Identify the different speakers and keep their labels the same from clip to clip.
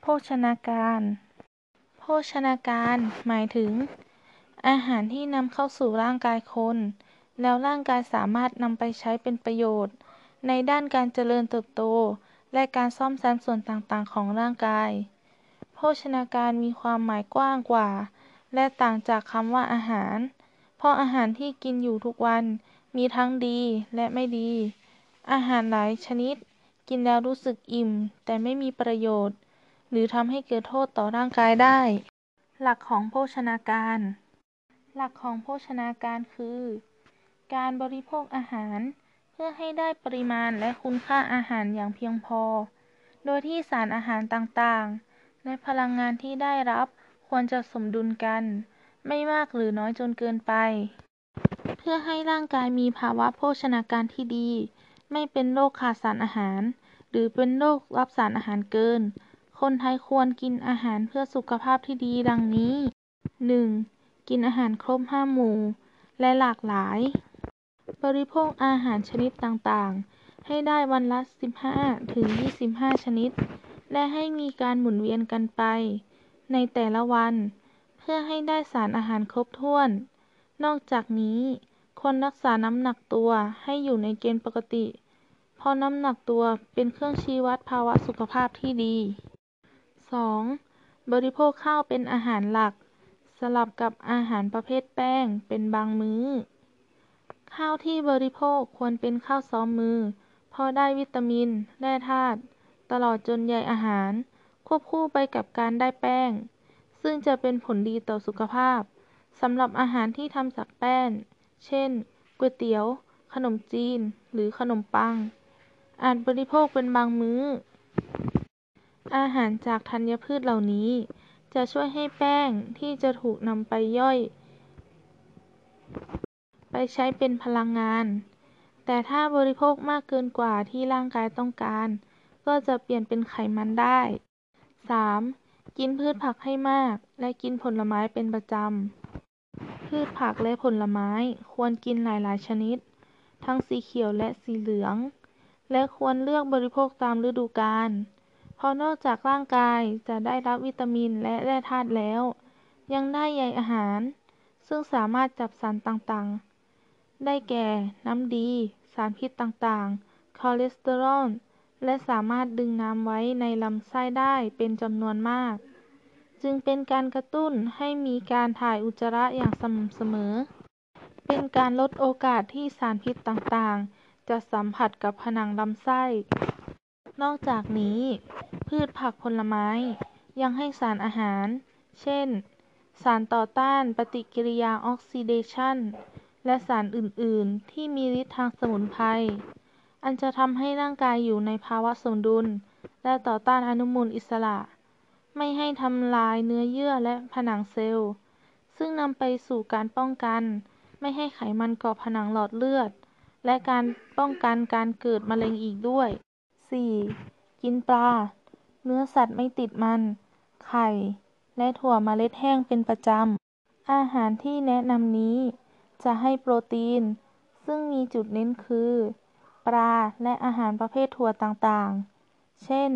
Speaker 1: โภชนาการ โภชนาการหมายถึง อาหารที่นำเข้าสู่ร่างกายคน แล้วร่างกายสามารถนำไปใช้เป็นประโยชน์ ในด้านการเจริญเติบโต และการซ่อมแซมส่วนต่างๆ ของร่างกาย โภชนาการมีความหมายกว้างกว่า และต่างจากคำว่าอาหาร เพราะอาหารที่กินอยู่ทุกวันมีทั้งดีและไม่ดี อาหารหลายชนิด กินแล้วรู้สึกอิ่ม แต่ไม่มีประโยชน์ หรือทำให้เกิดโทษต่อร่างกายได้ หลักของโภชนาการ หลักของโภชนาการคือ การบริโภคอาหารเพื่อให้ได้ปริมาณและคุณค่าอาหารอย่างเพียงพอ โดยที่สารอาหารต่างๆ และพลังงานที่ได้รับควรจะสมดุลกัน ไม่มากหรือน้อยจนเกินไป เพื่อให้ร่างกายมีภาวะโภชนาการที่ดี ไม่เป็นโรคขาดสารอาหาร หรือเป็นโรครับสารอาหารเกิน คนไทยควรกินอาหารเพื่อสุขภาพที่ดีดังนี้ 1. กินอาหารครบห้าหมู่ และหลากหลาย บริโภคอาหารชนิดต่างๆ ให้ได้วันละ 15 ถึง 25 ชนิด และให้มีการหมุนเวียนกันไป ในแต่ละวัน เพื่อให้ได้สารอาหารครบถ้วน นอกจากนี้ควรรักษาน้ำหนักตัวให้อยู่ในเกณฑ์ปกติ เพราะน้ำหนักตัวเป็นเครื่องชี้วัดภาวะสุขภาพที่ดี 2. บริโภคข้าวเป็นอาหารหลัก สลับกับอาหารประเภทแป้งเป็นบางมื้อ ข้าวที่บริโภคควรเป็นข้าวซ้อมมือ เพราะได้วิตามิน แร่ธาตุ ตลอดจนใยอาหาร ควบคู่ไปกับการได้แป้ง ซึ่งจะเป็นผลดีต่อสุขภาพสำหรับอาหารที่ทำจากแป้ง เช่น ก๋วยเตี๋ยว ขนมจีน หรือขนมปัง อาจบริโภคเป็นบางมื้อ อาหารจากธัญพืชเหล่านี้ จะช่วยให้แป้งที่จะถูกนำไปย่อย ไปใช้เป็นพลังงาน แต่ถ้าบริโภคมากเกินกว่าที่ร่างกายต้องการ ก็จะเปลี่ยนเป็นไขมันได้ 3. กินพืชผักให้มาก และกินผลไม้เป็นประจำ พืชผักและผลไม้ควรกินหลาย ๆ ชนิด ทั้งสีเขียวและสีเหลือง และควรเลือกบริโภคตามฤดูกาล เพราะนอกจากร่างกายจะได้รับวิตามินและแร่ธาตุแล้ว ยังได้ใยอาหาร ซึ่งสามารถจับสารต่างๆ ได้แก่น้ำดี สารพิษต่างๆ คอเลสเตอรอล และสามารถดึงน้ำไว้ในลำไส้ได้เป็นจำนวนมาก จึงเป็นการกระตุ้นให้มีการถ่ายอุจจาระอย่างสม่ำเสมอ เป็นการลดโอกาสที่สารพิษต่างๆ จะสัมผัสกับผนังลำไส้ นอกจากนี้ พืชผักผลไม้ ยังให้สารอาหาร เช่น สารต่อต้านปฏิกิริยาออกซิเดชันและสารอื่น ๆ ที่มีฤทธิ์ทางสมุนไพร อันจะทำให้ร่างกายอยู่ในภาวะสมดุล และต่อต้านอนุมูลอิสระ ไม่ให้ทำลายเนื้อเยื่อและผนังเซลล์ ซึ่งนำไปสู่การป้องกัน ไม่ให้ไขมันเกาะผนังหลอดเลือด และการป้องกันการเกิดมะเร็งอีกด้วย 4. กินปลา เนื้อสัตว์ไม่ติดมัน ไข่ และถั่วเมล็ดแห้งเป็นประจำ อาหารที่แนะนำนี้ จะให้โปรตีน ซึ่งมีจุดเน้นคือ ปลาและอาหารประเภทถั่วต่างๆ เช่น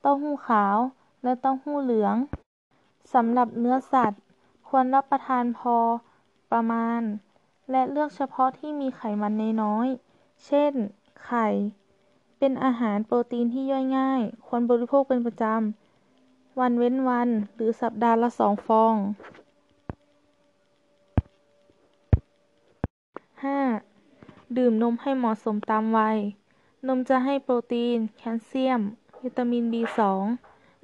Speaker 1: เต้าหู้ขาวและเต้าหู้เหลือง สำหรับเนื้อสัตว์ ควรรับประทานพอประมาณ และเลือกเฉพาะที่มีไขมันน้อยๆเช่น ไข่ เป็นอาหารโปรตีนที่ย่อยง่าย ควรบริโภคเป็นประจำ วันเว้นวัน หรือสัปดาห์ละสองฟอง 5. ดื่มนมให้เหมาะสมตามวัย นมจะให้โปรตีน แคลเซียม วิตามิน B2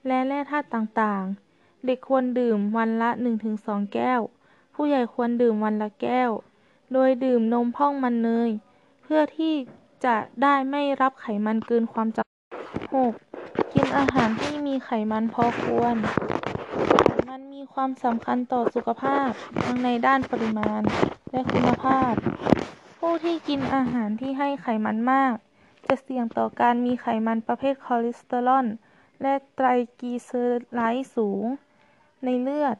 Speaker 1: และแร่ธาตุต่างๆ เด็กควรดื่มวันละ 1-2 แก้ว ผู้ใหญ่ควรดื่มวันละแก้ว โดยดื่มนมพร่องมันเนย เพื่อที่จะได้ไม่รับไขมันเกินความจำเป็น 6. กินอาหารที่มีไขมันพอควร ไขมันมีความสำคัญต่อสุขภาพ ทั้งในด้านปริมาณและคุณภาพ ผู้ที่กินอาหารที่ให้ไขมันมาก จะเสี่ยงต่อการมีไขมันประเภทคอเลสเตอรอลและไตรกลีเซอไรด์สูง ในเลือด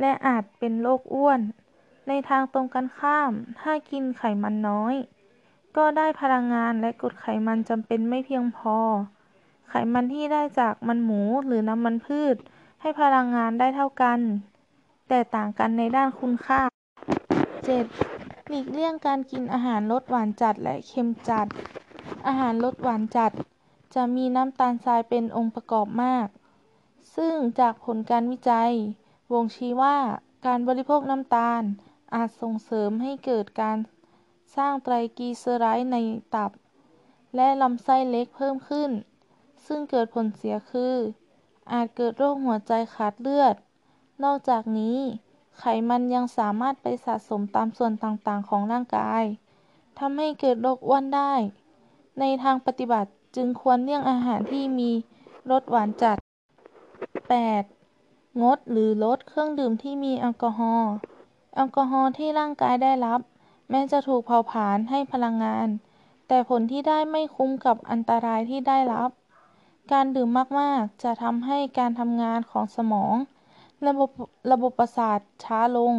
Speaker 1: และอาจเป็นโรคอ้วน ในทางตรงกันข้าม ถ้ากินไขมันน้อย ก็ได้พลังงานและกรดไขมันจำเป็นไม่เพียงพอ ไขมันที่ได้จากมันหมูหรือน้ำมันพืช ให้พลังงานได้เท่ากัน แต่ต่างกันในด้านคุณค่า 7. หลีกเลี่ยงการกินอาหารรสหวานจัดและเค็มจัด อาหารรสหวานจัด จะมีน้ำตาลทรายเป็นองค์ประกอบมาก ซึ่งจากผลการวิจัยบ่งชี้ว่าการบริโภคน้ำตาล อาจส่งเสริมให้เกิดการสร้างไตรกีเซอไรด์ในตับ และลำไส้เล็กเพิ่มขึ้น ซึ่งเกิดผลเสียคือ อาจเกิดโรคหัวใจขาดเลือด นอกจากนี้ ไขมันยังสามารถไปสะสมตามส่วนต่างๆ ของร่างกายทำให้เกิดโรคอ้วนได้ ในทางปฏิบัติจึงควรเลี่ยงอาหารที่มีรสหวานจัด 8. งดหรือลดเครื่องดื่มที่มีแอลกอฮอล์ แอลกอฮอล์ที่ร่างกายได้รับ แม้จะถูกเผาผลาญให้พลังงาน แต่ผลที่ได้ไม่คุ้มกับอันตรายที่ได้รับ การดื่มมากๆ จะทำให้การทำงานของสมอง ระบบระบบประสาทช้าลง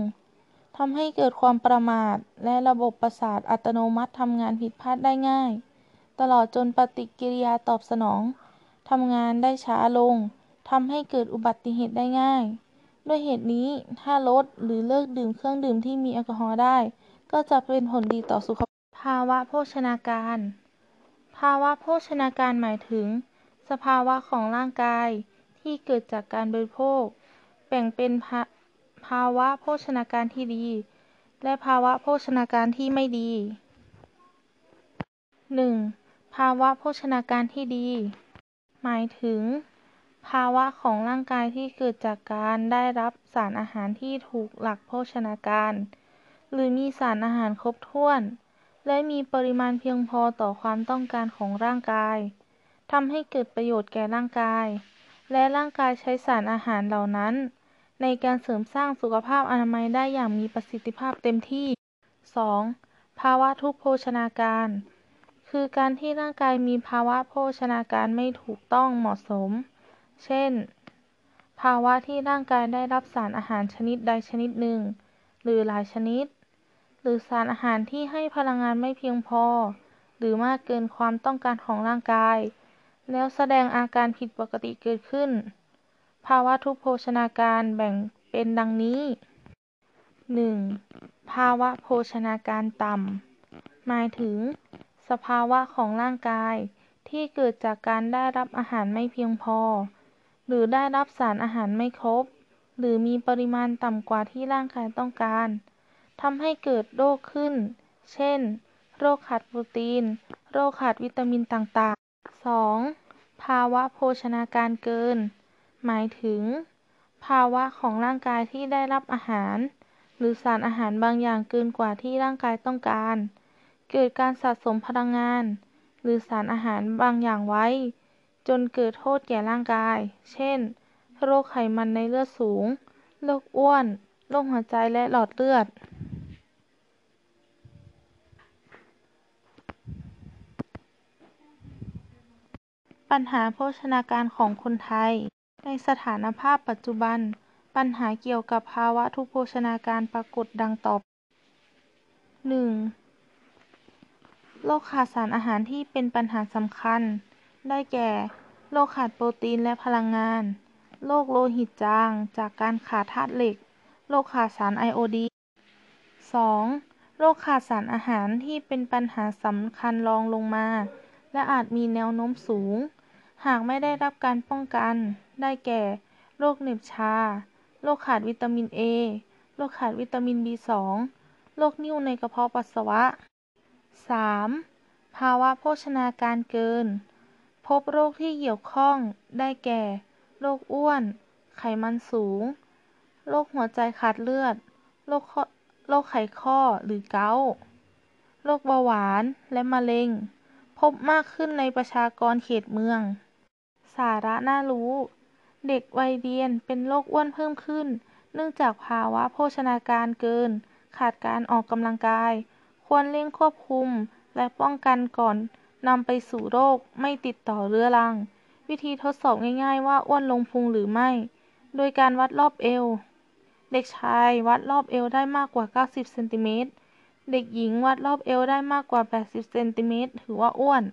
Speaker 1: ทำให้เกิดความประมาท และระบบประสาทอัตโนมัติทำงานผิดพลาดได้ง่าย ตลอดจนปฏิกิริยาตอบสนองทำงานได้ช้าลงทำให้เกิดอุบัติเหตุได้ง่าย ด้วยเหตุนี้ถ้าลดหรือเลิกดื่มเครื่องดื่มที่มีแอลกอฮอล์ได้ ก็จะเป็นผลดีต่อสุขภาวะโภชนาการ ภาวะโภชนาการหมายถึง สภาวะของร่างกายที่เกิดจากการบริโภค แบ่งเป็นภาวะโภชนาการที่ดี และภาวะโภชนาการที่ไม่ดี 1. ภาวะโภชนาการที่ดี หมายถึง ภาวะของร่างกายที่เกิดจากการได้รับสารอาหารที่ถูกหลักโภชนาการ หรือมีสารอาหารครบถ้วน และมีปริมาณเพียงพอต่อความต้องการของร่างกายทำให้เกิดประโยชน์แก่ร่างกาย และร่างกายใช้สารอาหารเหล่านั้น ในการเสริมสร้างสุขภาพอนามัยได้อย่างมีประสิทธิภาพเต็มที่ 2. ภาวะทุพโภชนาการ คือการที่ร่างกายมีภาวะโภชนาการไม่ถูกต้องเหมาะสม เช่น ภาวะที่ร่างกายได้รับสารอาหารชนิดใดชนิดหนึ่ง หรือหลายชนิด หรือสารอาหารที่ให้พลังงานไม่เพียงพอ หรือมากเกินความต้องการของร่างกาย แล้วแสดงอาการผิดปกติเกิดขึ้น ภาวะทุพโภชนาการแบ่งเป็นดังนี้ 1. ภาวะโภชนาการต่ำ หมายถึง สภาวะของร่างกายที่เกิดจากการได้รับอาหารไม่เพียงพอ หรือได้รับสารอาหารไม่ครบ หรือมีปริมาณต่ำกว่าที่ร่างกายต้องการทำให้เกิดโรคขึ้น เช่น โรคขาดโปรตีน โรคขาดวิตามินต่างๆ 2. ภาวะโภชนาการเกิน หมายถึง ภาวะของร่างกายที่ได้รับอาหาร หรือสารอาหารบางอย่างเกินกว่าที่ร่างกายต้องการ เกิดการสะสมพลังงาน หรือสารอาหารบางอย่างไว้ จนเกิดโทษแก่ร่างกาย เช่น โรคไขมันในเลือดสูง โรคอ้วน โรคหัวใจและหลอดเลือด ปัญหาโภชนาการของคนไทย ในสถานภาพปัจจุบัน ปัญหาเกี่ยวกับภาวะทุพโภชนาการปรากฏดังต่อ 1. โรคขาดสารอาหารที่เป็นปัญหาสำคัญ ได้แก่ โรคขาดโปรตีนและพลังงาน โรคโลหิตจางจากการขาดธาตุเหล็ก โรคขาดสารไอโอดีน 2. โรคขาดสารอาหารที่เป็นปัญหาสำคัญรองลงมา และอาจมีแนวโน้มสูง หากไม่ได้รับการป้องกัน ได้แก่ โรคเหน็บชา โรคขาดวิตามินเอโรคขาดวิตามิน B2 โรคนิ่วในกระเพาะปัสสาวะ 3. ภาวะโภชนาการเกิน พบโรคที่เกี่ยวข้องได้แก่ โรคอ้วน ไขมันสูง โรคหัวใจขาดเลือด โรคโรคไขข้อหรือเกาต์โรคเบาหวานและมะเร็ง พบมากขึ้นในประชากรเขตเมือง สาระน่ารู้ เด็กวัยเรียนเป็นโรคอ้วนเพิ่มขึ้น เนื่องจากภาวะโภชนาการเกิน ขาดการออกกำลังกาย ควรเร่งควบคุมและป้องกันก่อน นำไปสู่โรคไม่ติดต่อเรื้อรัง วิธีทดสอบง่าย ๆ ว่าอ้วนลงพุงหรือไม่ โดยการวัดรอบเอว เด็กชายวัดรอบเอวได้มากกว่า 90 เซนติเมตร เด็กหญิงวัดรอบเอวได้มากกว่า 80 เซนติเมตรถือว่าอ้วน